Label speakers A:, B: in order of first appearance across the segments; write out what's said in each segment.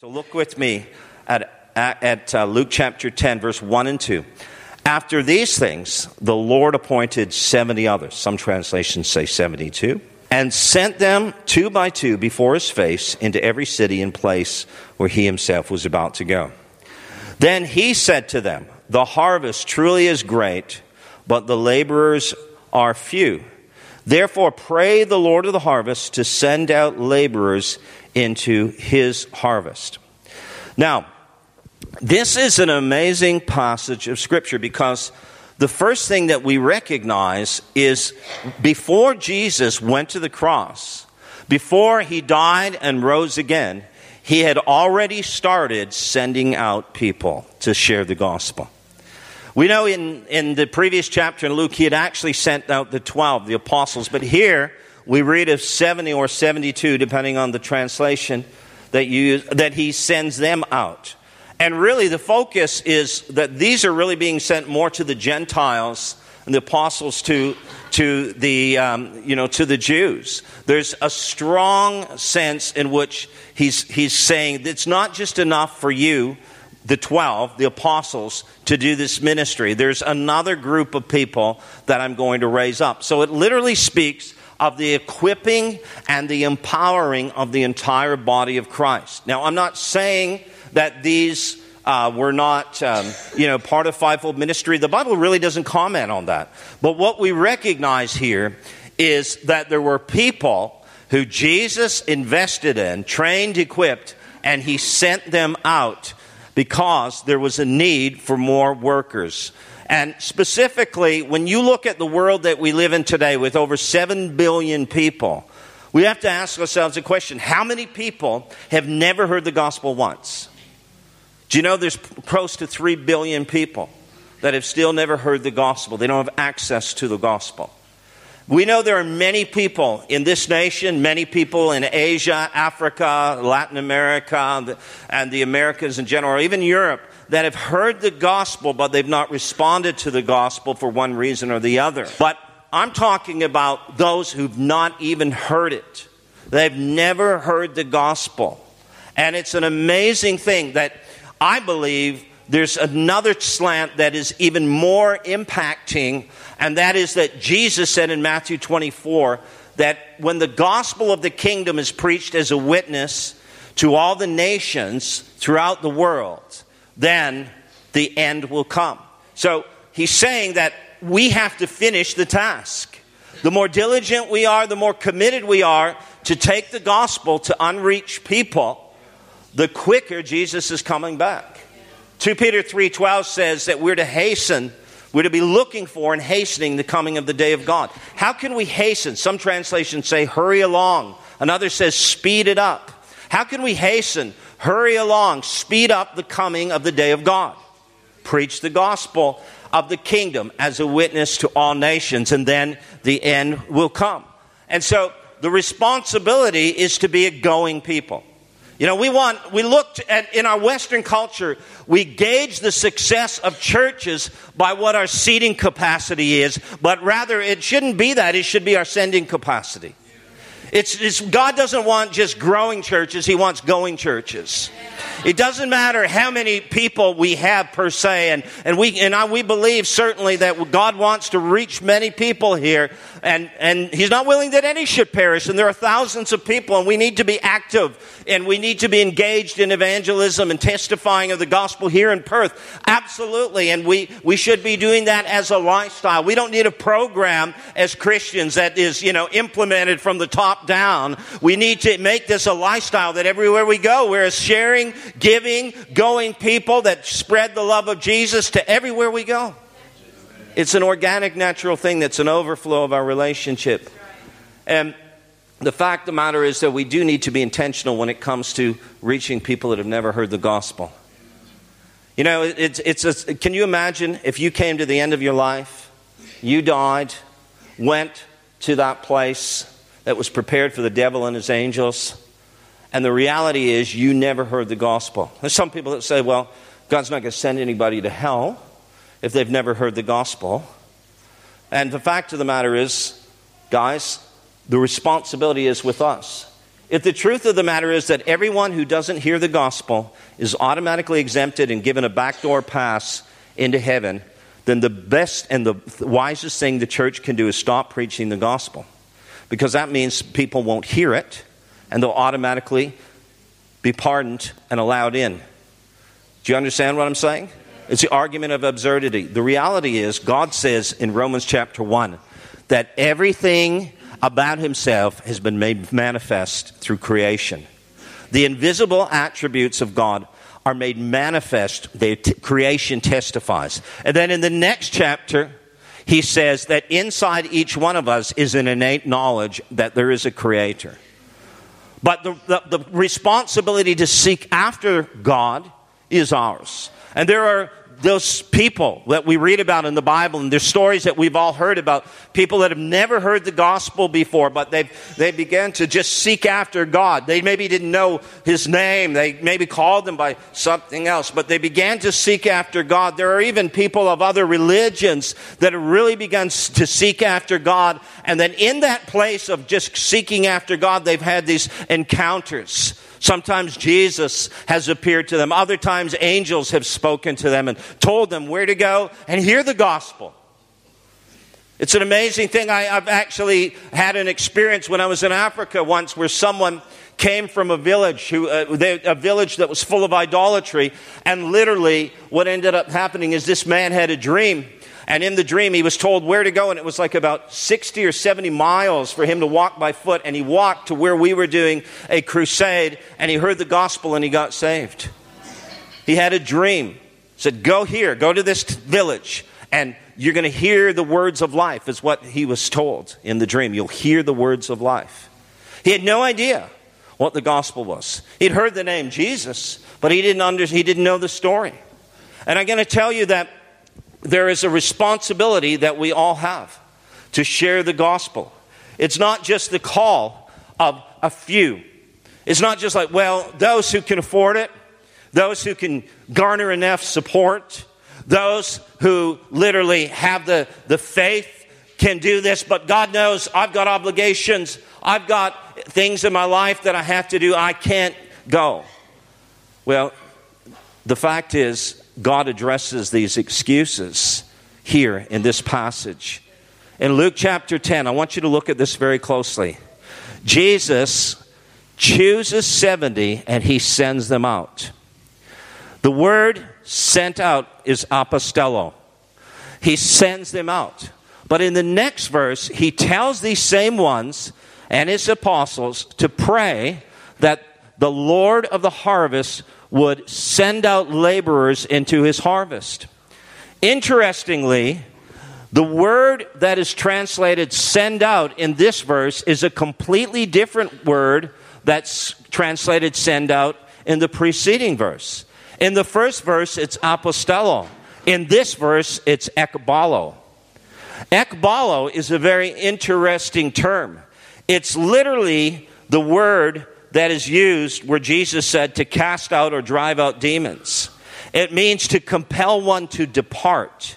A: So look with me at, at, at uh, Luke chapter 10, verse 1 and 2. After these things, the Lord appointed 70 others. Some translations say 72. And sent them two by two before his face into every city and place where he himself was about to go. Then he said to them, The harvest truly is great, but the laborers are few. Therefore, pray the Lord of the harvest to send out laborers into his harvest. Now, this is an amazing passage of Scripture because the first thing that we recognize is before Jesus went to the cross, before he died and rose again, he had already started sending out people to share the gospel. We know in, in the previous chapter in Luke, he had actually sent out the 12, the apostles, but here we read of 70 or 72, depending on the translation that, you, that he sends them out. And really, the focus is that these are really being sent more to the Gentiles and the apostles to, to, the, um, you know, to the Jews. There's a strong sense in which he's, he's saying it's not just enough for you, the 12, the apostles, to do this ministry. There's another group of people that I'm going to raise up. So it literally speaks of the equipping and the empowering of the entire body of Christ. Now, I'm not saying that these uh, were not, um, you know, part of fivefold ministry. The Bible really doesn't comment on that. But what we recognize here is that there were people who Jesus invested in, trained, equipped, and he sent them out because there was a need for more workers. And specifically, when you look at the world that we live in today with over 7 billion people, we have to ask ourselves a question how many people have never heard the gospel once? Do you know there's close to 3 billion people that have still never heard the gospel? They don't have access to the gospel. We know there are many people in this nation, many people in Asia, Africa, Latin America, and the Americas in general, or even Europe, that have heard the gospel, but they've not responded to the gospel for one reason or the other. But I'm talking about those who've not even heard it. They've never heard the gospel. And it's an amazing thing that I believe there's another slant that is even more impacting, and that is that Jesus said in Matthew 24 that when the gospel of the kingdom is preached as a witness to all the nations throughout the world, then the end will come. So he's saying that we have to finish the task. The more diligent we are, the more committed we are to take the gospel to unreached people, the quicker Jesus is coming back. 2 Peter 3:12 says that we're to hasten, we're to be looking for and hastening the coming of the day of God. How can we hasten? Some translations say hurry along. Another says speed it up. How can we hasten? Hurry along, speed up the coming of the day of God. Preach the gospel of the kingdom as a witness to all nations, and then the end will come. And so the responsibility is to be a going people. You know, we want, we looked at, in our Western culture, we gauge the success of churches by what our seating capacity is, but rather it shouldn't be that, it should be our sending capacity. It's, it's, God doesn't want just growing churches, He wants going churches. It doesn't matter how many people we have per se, and, and, we, and I, we believe certainly that God wants to reach many people here, and, and He's not willing that any should perish, and there are thousands of people, and we need to be active, and we need to be engaged in evangelism and testifying of the gospel here in Perth. Absolutely, and we, we should be doing that as a lifestyle. We don't need a program as Christians that is, you know, implemented from the top down. We need to make this a lifestyle that everywhere we go, we're sharing giving, going people that spread the love of Jesus to everywhere we go. It's an organic, natural thing that's an overflow of our relationship. And the fact of the matter is that we do need to be intentional when it comes to reaching people that have never heard the gospel. You know, it's, it's a, can you imagine if you came to the end of your life, you died, went to that place that was prepared for the devil and his angels, and the reality is, you never heard the gospel. There's some people that say, well, God's not going to send anybody to hell if they've never heard the gospel. And the fact of the matter is, guys, the responsibility is with us. if the truth of the matter is that everyone who doesn't hear the gospel is automatically exempted and given a backdoor pass into heaven, then the best and the wisest thing the church can do is stop preaching the gospel. Because that means people won't hear it and they'll automatically be pardoned and allowed in. Do you understand what I'm saying? It's the argument of absurdity. The reality is, God says in Romans chapter 1 that everything about himself has been made manifest through creation. The invisible attributes of God are made manifest, the t- creation testifies. And then in the next chapter, he says that inside each one of us is an innate knowledge that there is a creator. But the, the, the responsibility to seek after God is ours. And there are those people that we read about in the Bible, and there's stories that we've all heard about people that have never heard the gospel before, but they they began to just seek after God. They maybe didn't know His name, they maybe called Him by something else, but they began to seek after God. There are even people of other religions that have really begun to seek after God, and then in that place of just seeking after God, they've had these encounters Sometimes Jesus has appeared to them. Other times angels have spoken to them and told them where to go and hear the gospel. It's an amazing thing. I, have actually had an experience when I was in Africa once where someone came from a village who, uh, they, a village that was full of idolatry and literally what ended up happening is this man had a dream and in the dream, he was told where to go, and it was like about 60 or 70 miles for him to walk by foot. And he walked to where we were doing a crusade, and he heard the gospel and he got saved. He had a dream. Said, Go here, go to this village, and you're going to hear the words of life, is what he was told in the dream. You'll hear the words of life. He had no idea what the gospel was. He'd heard the name Jesus, but he didn't, under, he didn't know the story. And I'm going to tell you that there is a responsibility that we all have to share the gospel. It's not just the call of a few. It's not just like, well, those who can afford it, those who can garner enough support, those who literally have the, the faith can do this, but God knows I've got obligations. I've got things in my life that I have to do. I can't go. Well, the fact is, God addresses these excuses here in this passage. In Luke chapter 10, I want you to look at this very closely. Jesus chooses 70 and he sends them out. The word sent out is apostello. He sends them out. But in the next verse, he tells these same ones and his apostles to pray that the Lord of the harvest would send out laborers into his harvest. Interestingly, the word that is translated send out in this verse is a completely different word that's translated send out in the preceding verse. In the first verse, it's apostello. In this verse, it's ekballo. Ekballo is a very interesting term. It's literally the word that is used where Jesus said to cast out or drive out demons. It means to compel one to depart.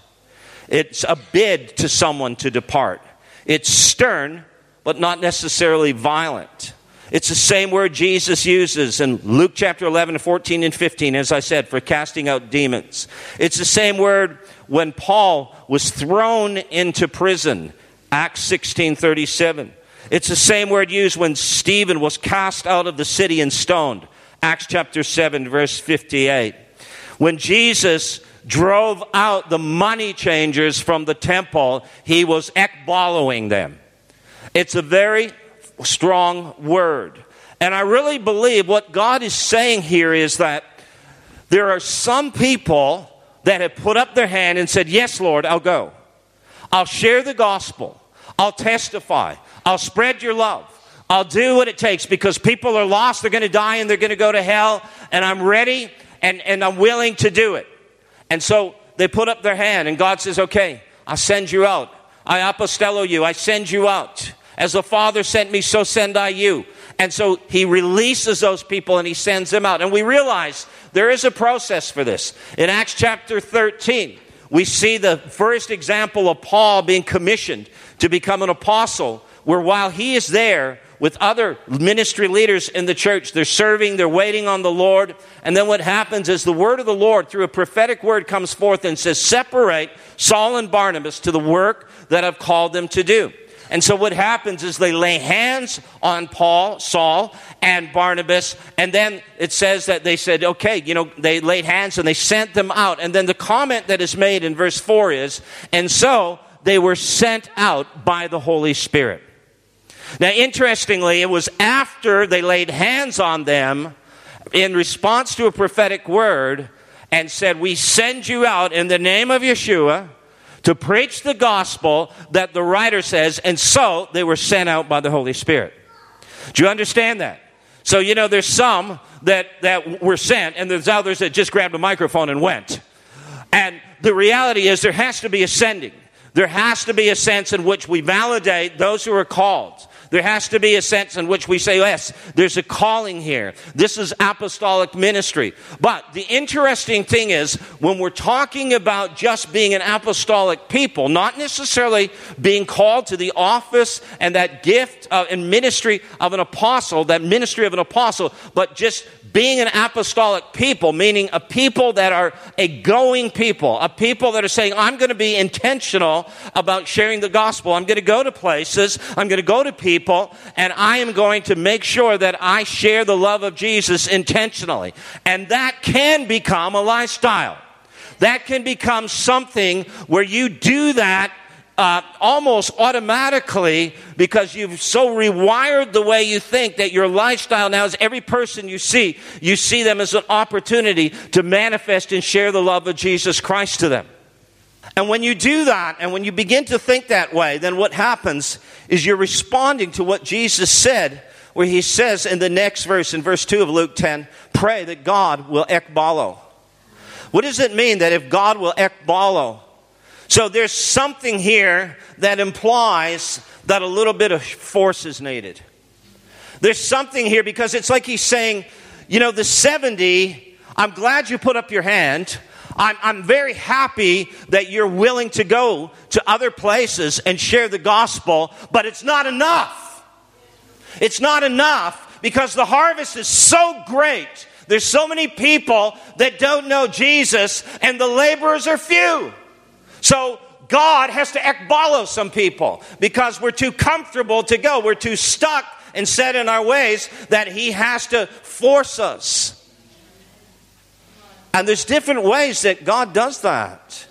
A: It's a bid to someone to depart. It's stern, but not necessarily violent. It's the same word Jesus uses in Luke chapter 11, 14, and 15, as I said, for casting out demons. It's the same word when Paul was thrown into prison, Acts 16, 37. It's the same word used when Stephen was cast out of the city and stoned. Acts chapter 7, verse 58. When Jesus drove out the money changers from the temple, he was ekballowing them. It's a very strong word. And I really believe what God is saying here is that there are some people that have put up their hand and said, Yes, Lord, I'll go. I'll share the gospel. I'll testify. I'll spread your love. I'll do what it takes because people are lost, they're going to die, and they're going to go to hell, and I'm ready and, and I'm willing to do it. And so they put up their hand, and God says, Okay, I'll send you out. I apostello you, I send you out. As the Father sent me, so send I you. And so he releases those people and he sends them out. And we realize there is a process for this. In Acts chapter 13, we see the first example of Paul being commissioned to become an apostle where while he is there, with other ministry leaders in the church. They're serving, they're waiting on the Lord. And then what happens is the word of the Lord, through a prophetic word, comes forth and says, Separate Saul and Barnabas to the work that I've called them to do. And so what happens is they lay hands on Paul, Saul, and Barnabas, and then it says that they said, okay, you know, they laid hands and they sent them out. And then the comment that is made in verse 4 is, and so they were sent out by the Holy Spirit. Now, interestingly, it was after they laid hands on them in response to a prophetic word and said, We send you out in the name of Yeshua to preach the gospel that the writer says, and so they were sent out by the Holy Spirit. Do you understand that? So, you know, there's some that, that were sent, and there's others that just grabbed a microphone and went. And the reality is there has to be a sending. There has to be a sense in which we validate those who are called. There has to be a sense in which we say, yes, there's a calling here. This is apostolic ministry. But the interesting thing is, when we're talking about just being an apostolic people, not necessarily being called to the office and that gift uh, and ministry of an apostle, that ministry of an apostle, but just being an apostolic people, meaning a people that are a going people, a people that are saying, I'm going to be intentional about sharing the gospel. I'm going to go to places, I'm going to go to people, and I am going to make sure that I share the love of Jesus intentionally. And that can become a lifestyle. That can become something where you do that uh, almost automatically because you've so rewired the way you think that your lifestyle now is every person you see, you see them as an opportunity to manifest and share the love of Jesus Christ to them. And when you do that, and when you begin to think that way, then what happens is you're responding to what Jesus said, where he says in the next verse, in verse 2 of Luke 10, pray that God will ekballo. What does it mean that if God will ekballo, so there's something here that implies that a little bit of force is needed. There's something here because it's like he's saying, you know, the 70, I'm glad you put up your hand. I'm, I'm very happy that you're willing to go to other places and share the gospel, but it's not enough. It's not enough because the harvest is so great. There's so many people that don't know Jesus, and the laborers are few. So God has to ekballo some people because we're too comfortable to go. We're too stuck and set in our ways that He has to force us. And there's different ways that God does that.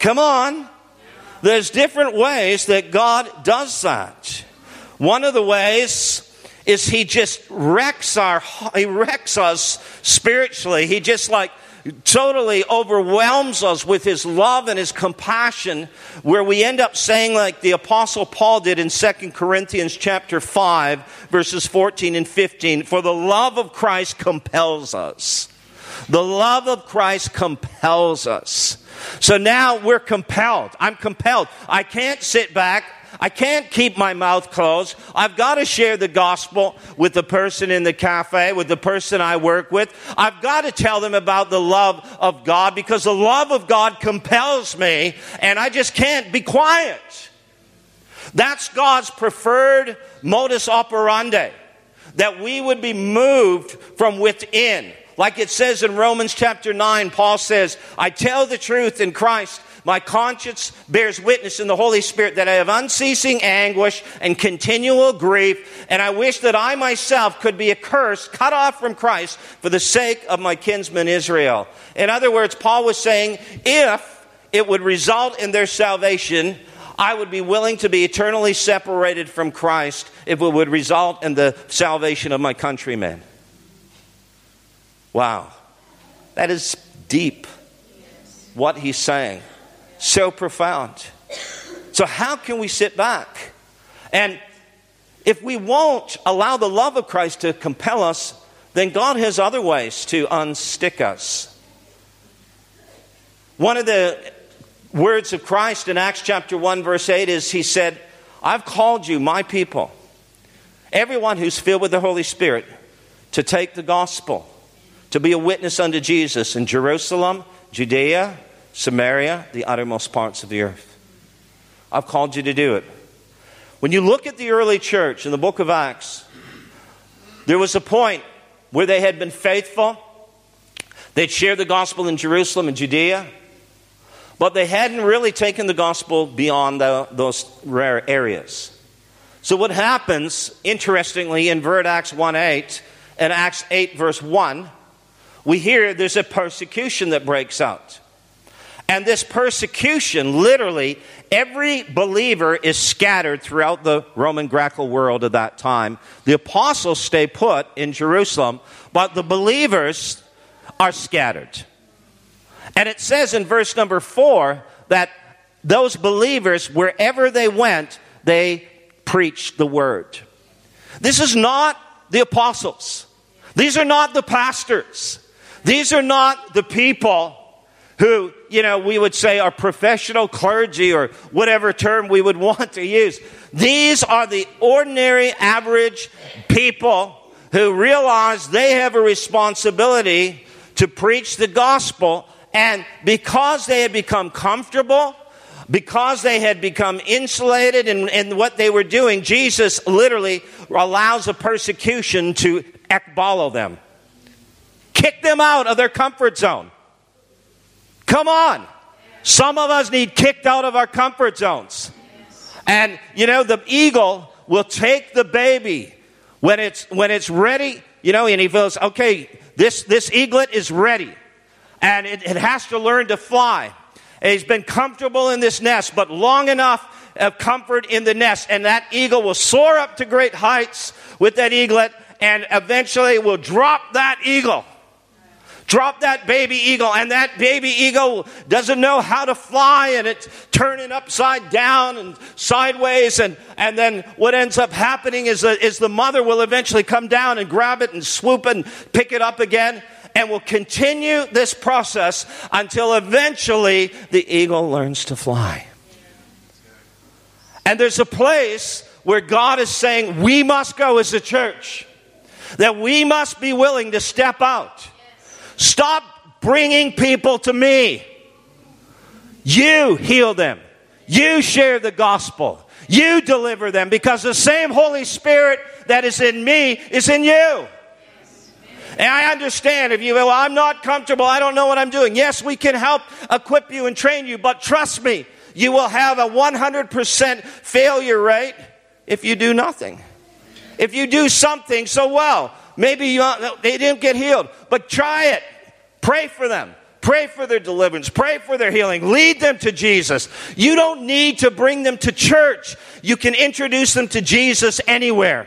A: Come on. There's different ways that God does that. One of the ways is he just wrecks our he wrecks us spiritually. He just like totally overwhelms us with his love and his compassion where we end up saying like the apostle paul did in 2 corinthians chapter 5 verses 14 and 15 for the love of christ compels us. The love of christ compels us. So now we're compelled. I'm compelled. I can't sit back I can't keep my mouth closed. I've got to share the gospel with the person in the cafe, with the person I work with. I've got to tell them about the love of God because the love of God compels me and I just can't be quiet. That's God's preferred modus operandi. That we would be moved from within. Like it says in Romans chapter 9, Paul says, I tell the truth in Christ. My conscience bears witness in the Holy Spirit that I have unceasing anguish and continual grief, and I wish that I myself could be accursed, cut off from Christ for the sake of my kinsman Israel. In other words, Paul was saying, if it would result in their salvation, I would be willing to be eternally separated from Christ if it would result in the salvation of my countrymen. Wow. That is deep, what he's saying so profound. So, how can we sit back? And if we won't allow the love of Christ to compel us, then God has other ways to unstick us. One of the words of Christ in Acts chapter 1, verse 8 is He said, I've called you, my people, everyone who's filled with the Holy Spirit, to take the gospel, to be a witness unto Jesus in Jerusalem, Judea, Samaria, the uttermost parts of the earth. I've called you to do it. When you look at the early church in the book of Acts, there was a point where they had been faithful. They'd shared the gospel in Jerusalem and Judea, but they hadn't really taken the gospel beyond the, those rare areas. So, what happens, interestingly, in Vert Acts 1 8 and Acts 8, verse 1, we hear there's a persecution that breaks out. And this persecution, literally, every believer is scattered throughout the Roman Greco world at that time. The apostles stay put in Jerusalem, but the believers are scattered. And it says in verse number four that those believers, wherever they went, they preached the word. This is not the apostles. These are not the pastors. These are not the people who, you know, we would say are professional clergy or whatever term we would want to use. These are the ordinary, average people who realize they have a responsibility to preach the gospel. And because they had become comfortable, because they had become insulated in, in what they were doing, Jesus literally allows a persecution to ekballo them. Kick them out of their comfort zone. Come on. Some of us need kicked out of our comfort zones. And you know, the eagle will take the baby when it's when it's ready, you know, and he feels, okay, this this eaglet is ready. And it, it has to learn to fly. And he's been comfortable in this nest, but long enough of comfort in the nest. And that eagle will soar up to great heights with that eaglet and eventually will drop that eagle drop that baby eagle, and that baby eagle doesn't know how to fly, and it's turning upside down and sideways. And, and then what ends up happening is, the, is the mother will eventually come down and grab it and swoop and pick it up again. And will continue this process until eventually the eagle learns to fly. And there's a place where God is saying we must go as a church, that we must be willing to step out Stop bringing people to me. You heal them. You share the gospel. You deliver them because the same Holy Spirit that is in me is in you. And I understand if you, well, I'm not comfortable, I don't know what I'm doing. Yes, we can help equip you and train you, but trust me, you will have a 100% failure rate if you do nothing. If you do something so well, Maybe you, they didn't get healed, but try it. Pray for them. Pray for their deliverance. Pray for their healing. Lead them to Jesus. You don't need to bring them to church. You can introduce them to Jesus anywhere.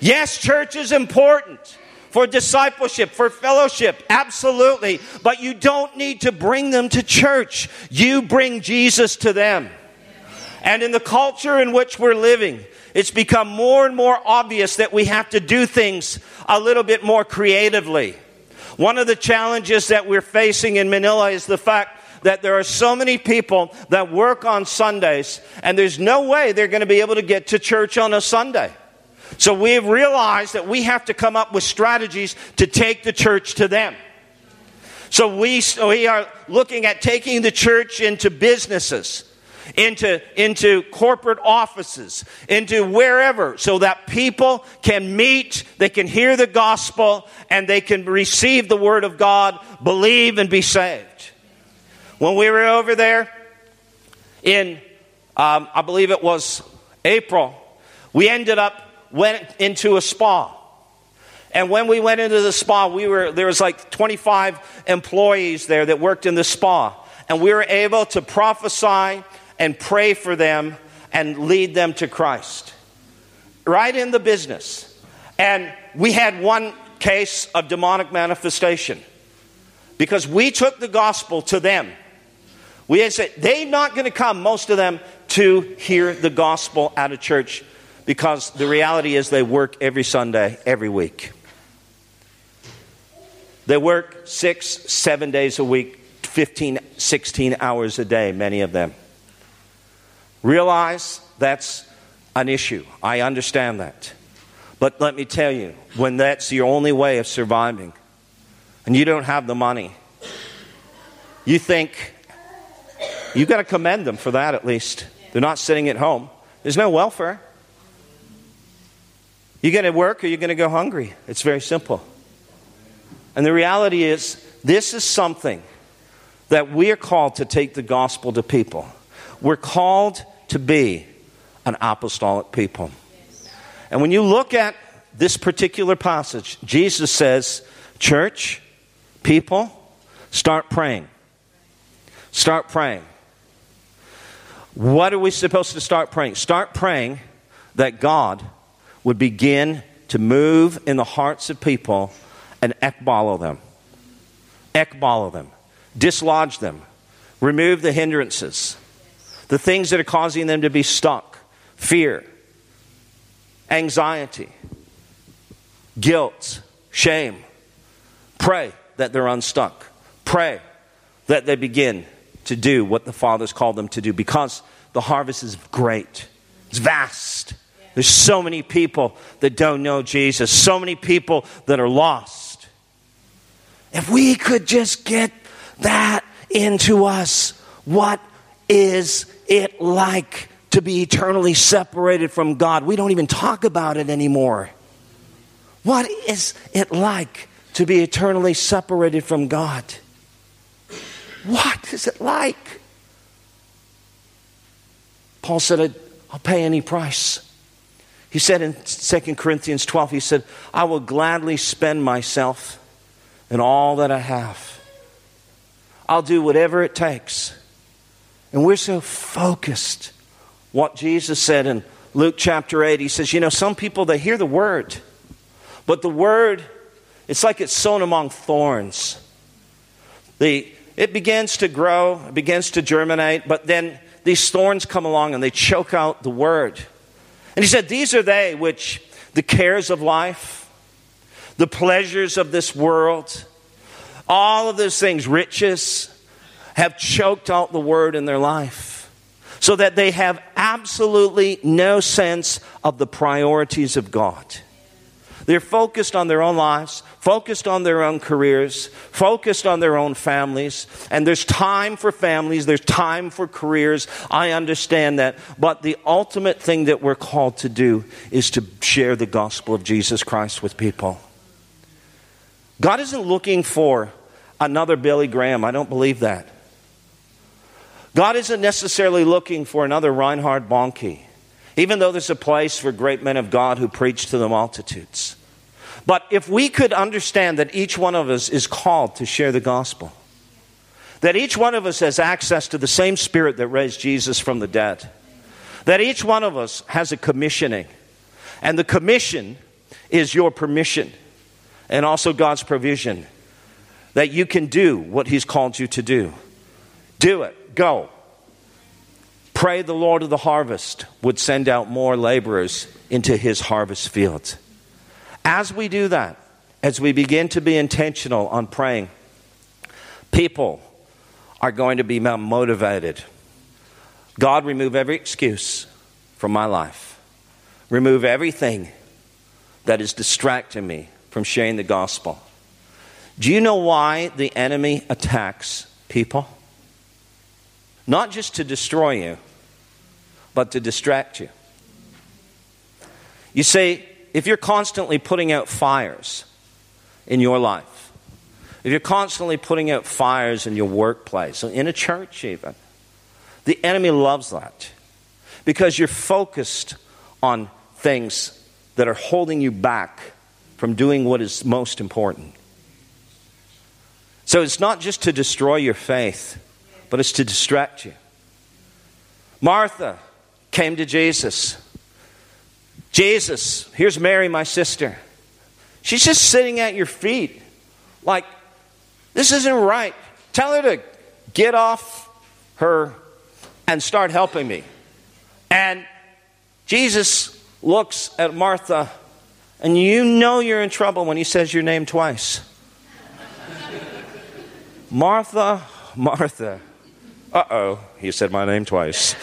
A: Yes, church is important for discipleship, for fellowship, absolutely. But you don't need to bring them to church. You bring Jesus to them. And in the culture in which we're living, it's become more and more obvious that we have to do things a little bit more creatively. One of the challenges that we're facing in Manila is the fact that there are so many people that work on Sundays, and there's no way they're going to be able to get to church on a Sunday. So we've realized that we have to come up with strategies to take the church to them. So we, we are looking at taking the church into businesses into, into corporate offices, into wherever, so that people can meet, they can hear the gospel, and they can receive the word of God, believe, and be saved. When we were over there in, um, I believe it was April, we ended up went into a spa. And when we went into the spa, we were there was like 25 employees there that worked in the spa, and we were able to prophesy and pray for them and lead them to Christ. Right in the business. And we had one case of demonic manifestation because we took the gospel to them. We had said, they're not going to come, most of them, to hear the gospel out of church because the reality is they work every Sunday, every week. They work six, seven days a week, 15, 16 hours a day, many of them. Realize that's an issue. I understand that. But let me tell you, when that's your only way of surviving and you don't have the money, you think you've got to commend them for that at least. They're not sitting at home. There's no welfare. You're going to work or you're going to go hungry. It's very simple. And the reality is, this is something that we are called to take the gospel to people. We're called to be an apostolic people. And when you look at this particular passage, Jesus says, Church, people, start praying. Start praying. What are we supposed to start praying? Start praying that God would begin to move in the hearts of people and ekballo them. Ekballo them. Dislodge them. Remove the hindrances. The things that are causing them to be stuck. Fear. Anxiety. Guilt. Shame. Pray that they're unstuck. Pray that they begin to do what the Father's called them to do because the harvest is great, it's vast. There's so many people that don't know Jesus, so many people that are lost. If we could just get that into us, what is it like to be eternally separated from God? We don't even talk about it anymore. What is it like to be eternally separated from God? What is it like? Paul said, I'll pay any price. He said in 2 Corinthians 12, he said, I will gladly spend myself and all that I have. I'll do whatever it takes. And we're so focused. What Jesus said in Luke chapter 8, he says, You know, some people, they hear the word, but the word, it's like it's sown among thorns. The, it begins to grow, it begins to germinate, but then these thorns come along and they choke out the word. And he said, These are they which the cares of life, the pleasures of this world, all of those things, riches, have choked out the word in their life. So that they have absolutely no sense of the priorities of God. They're focused on their own lives, focused on their own careers, focused on their own families. And there's time for families, there's time for careers. I understand that. But the ultimate thing that we're called to do is to share the gospel of Jesus Christ with people. God isn't looking for another Billy Graham. I don't believe that. God isn't necessarily looking for another Reinhard Bonnke, even though there's a place for great men of God who preach to the multitudes. But if we could understand that each one of us is called to share the gospel, that each one of us has access to the same spirit that raised Jesus from the dead, that each one of us has a commissioning, and the commission is your permission and also God's provision that you can do what He's called you to do. Do it. Go. Pray the Lord of the harvest would send out more laborers into His harvest fields. As we do that, as we begin to be intentional on praying, people are going to be motivated. God, remove every excuse from my life. Remove everything that is distracting me from sharing the gospel. Do you know why the enemy attacks people? Not just to destroy you, but to distract you. You see, if you're constantly putting out fires in your life, if you're constantly putting out fires in your workplace, in a church even, the enemy loves that because you're focused on things that are holding you back from doing what is most important. So it's not just to destroy your faith, but it's to distract you. Martha came to Jesus Jesus, here's Mary, my sister. She's just sitting at your feet. Like, this isn't right. Tell her to get off her and start helping me. And Jesus looks at Martha, and you know you're in trouble when he says your name twice. Martha, Martha. Uh oh, he said my name twice.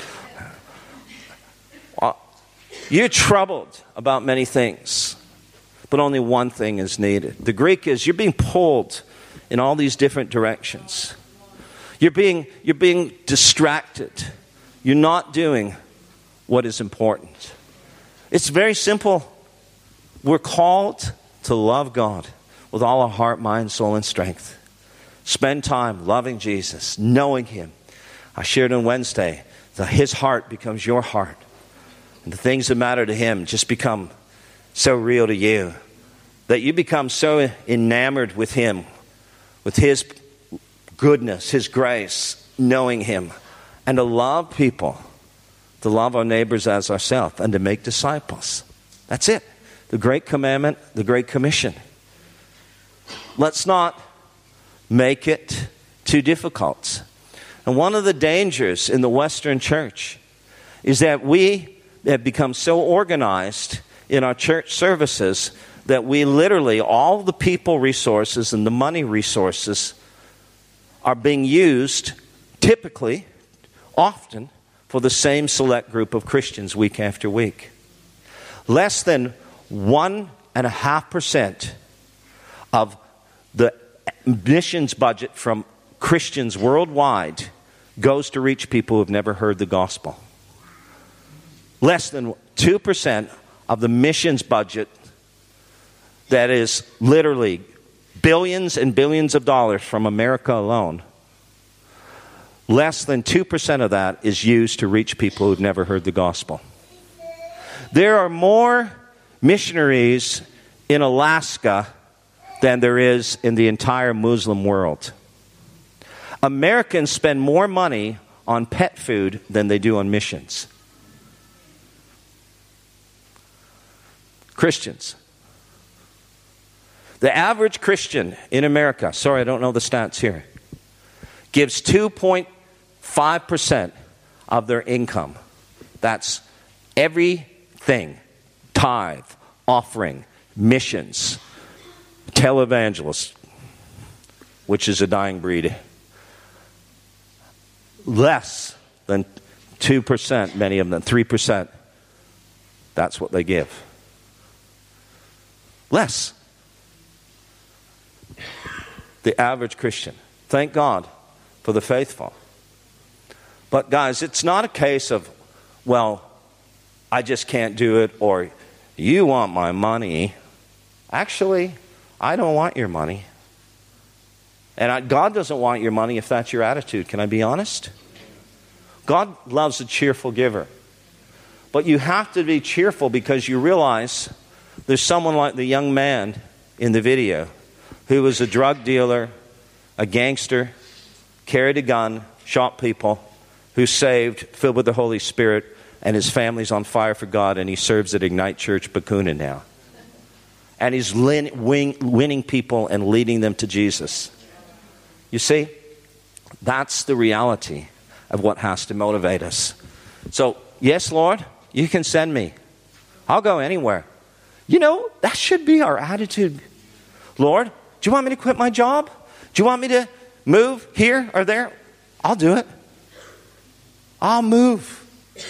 A: You're troubled about many things, but only one thing is needed. The Greek is you're being pulled in all these different directions. You're being, you're being distracted. You're not doing what is important. It's very simple. We're called to love God with all our heart, mind, soul, and strength. Spend time loving Jesus, knowing Him. I shared on Wednesday that His heart becomes your heart. And the things that matter to Him just become so real to you that you become so enamored with Him, with His goodness, His grace, knowing Him, and to love people, to love our neighbors as ourselves, and to make disciples. That's it. The great commandment, the great commission. Let's not make it too difficult. And one of the dangers in the Western church is that we have become so organized in our church services that we literally, all the people resources and the money resources are being used typically, often, for the same select group of Christians week after week. Less than 1.5% of the missions budget from Christians worldwide goes to reach people who have never heard the gospel. Less than 2% of the missions budget that is literally billions and billions of dollars from America alone, less than 2% of that is used to reach people who've never heard the gospel. There are more missionaries in Alaska than there is in the entire Muslim world. Americans spend more money on pet food than they do on missions. Christians. The average Christian in America, sorry, I don't know the stats here, gives 2.5% of their income. That's everything tithe, offering, missions, televangelists, which is a dying breed. Less than 2%, many of them, 3%. That's what they give. Less. The average Christian. Thank God for the faithful. But, guys, it's not a case of, well, I just can't do it, or you want my money. Actually, I don't want your money. And I, God doesn't want your money if that's your attitude. Can I be honest? God loves a cheerful giver. But you have to be cheerful because you realize there's someone like the young man in the video who was a drug dealer, a gangster, carried a gun, shot people, who's saved, filled with the Holy Spirit, and his family's on fire for God, and he serves at Ignite Church Bakuna now. And he's winning people and leading them to Jesus. You see, that's the reality of what has to motivate us. So, yes, Lord, you can send me. I'll go anywhere. You know, that should be our attitude. Lord, do you want me to quit my job? Do you want me to move here or there? I'll do it. I'll move.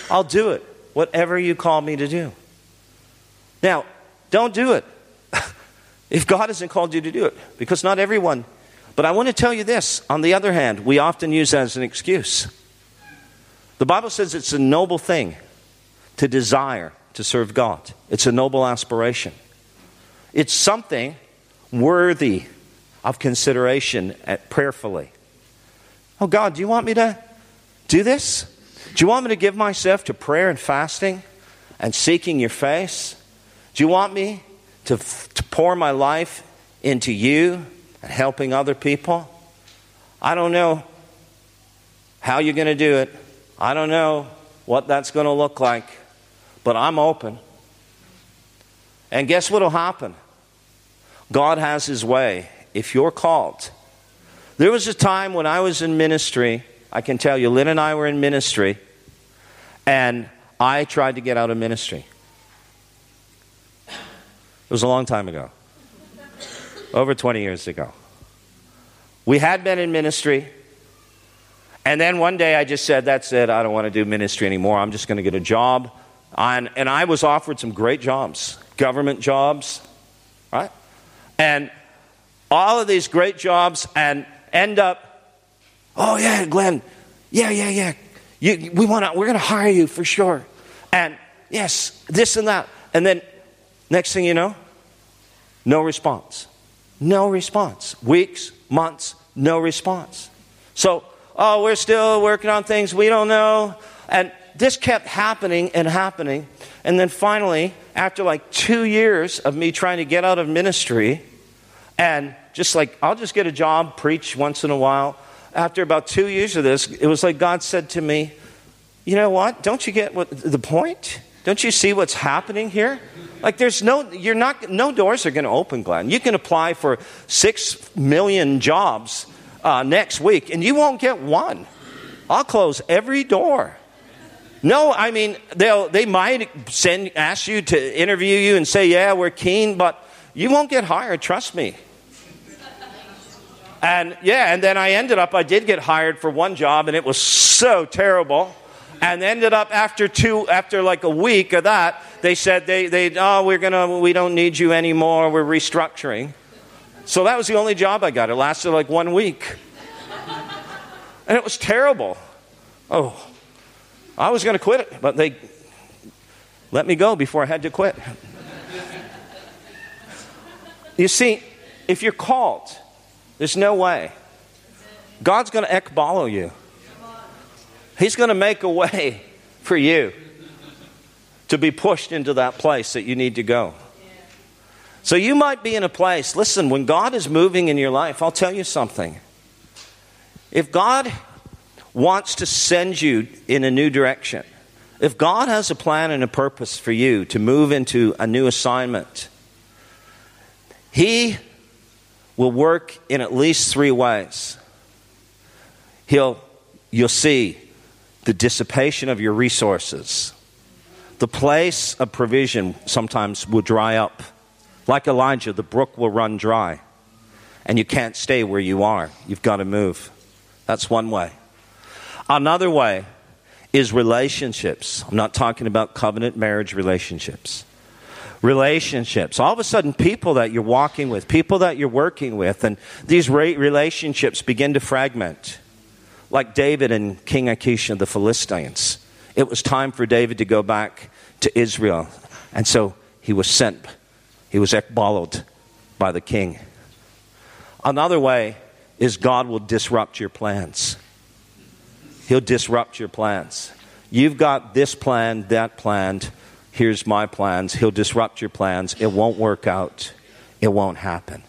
A: I'll do it. Whatever you call me to do. Now, don't do it if God hasn't called you to do it, because not everyone. But I want to tell you this on the other hand, we often use that as an excuse. The Bible says it's a noble thing to desire to serve God, it's a noble aspiration. It's something worthy of consideration at prayerfully. Oh, God, do you want me to do this? Do you want me to give myself to prayer and fasting and seeking your face? Do you want me to, to pour my life into you and helping other people? I don't know how you're going to do it. I don't know what that's going to look like, but I'm open. And guess what will happen? God has His way if you're called. There was a time when I was in ministry, I can tell you, Lynn and I were in ministry, and I tried to get out of ministry. It was a long time ago, over 20 years ago. We had been in ministry, and then one day I just said, That's it, I don't want to do ministry anymore. I'm just going to get a job. And, I was offered some great jobs, government jobs, right? And all of these great jobs, and end up, oh yeah, Glenn, yeah, yeah, yeah. You, we want to, we're going to hire you for sure. And yes, this and that. And then next thing you know, no response. No response. Weeks, months, no response. So, oh, we're still working on things we don't know. And this kept happening and happening. And then finally, after like two years of me trying to get out of ministry, and just like, I'll just get a job, preach once in a while. After about two years of this, it was like God said to me, You know what? Don't you get what, the point? Don't you see what's happening here? Like, there's no, you're not, no doors are going to open, Glenn. You can apply for six million jobs uh, next week, and you won't get one. I'll close every door. No, I mean, they'll, they might send, ask you to interview you and say, yeah, we're keen, but you won't get hired, trust me. And yeah, and then I ended up, I did get hired for one job, and it was so terrible. And ended up after two, after like a week of that, they said they, they oh, we're gonna, we don't need you anymore. We're restructuring. So that was the only job I got. It lasted like one week, and it was terrible. Oh, I was to quit it, but they let me go before I had to quit. you see, if you're called, there's no way. God's to ekballo you. He's going to make a way for you to be pushed into that place that you need to go. So you might be in a place, listen, when God is moving in your life, I'll tell you something. If God wants to send you in a new direction, if God has a plan and a purpose for you to move into a new assignment, He will work in at least three ways. He'll, you'll see the dissipation of your resources. The place of provision sometimes will dry up. Like Elijah, the brook will run dry, and you can't stay where you are. You've got to move. That's one way. Another way is relationships. I'm not talking about covenant marriage relationships. Relationships. All of a sudden, people that you're walking with, people that you're working with, and these relationships begin to fragment. Like David and King Achish of the Philistines. It was time for David to go back to Israel. And so he was sent, he was ekballowed by the king. Another way is God will disrupt your plans. He'll disrupt your plans. You've got this plan, that planned. Here's my plans. He'll disrupt your plans. It won't work out. It won't happen.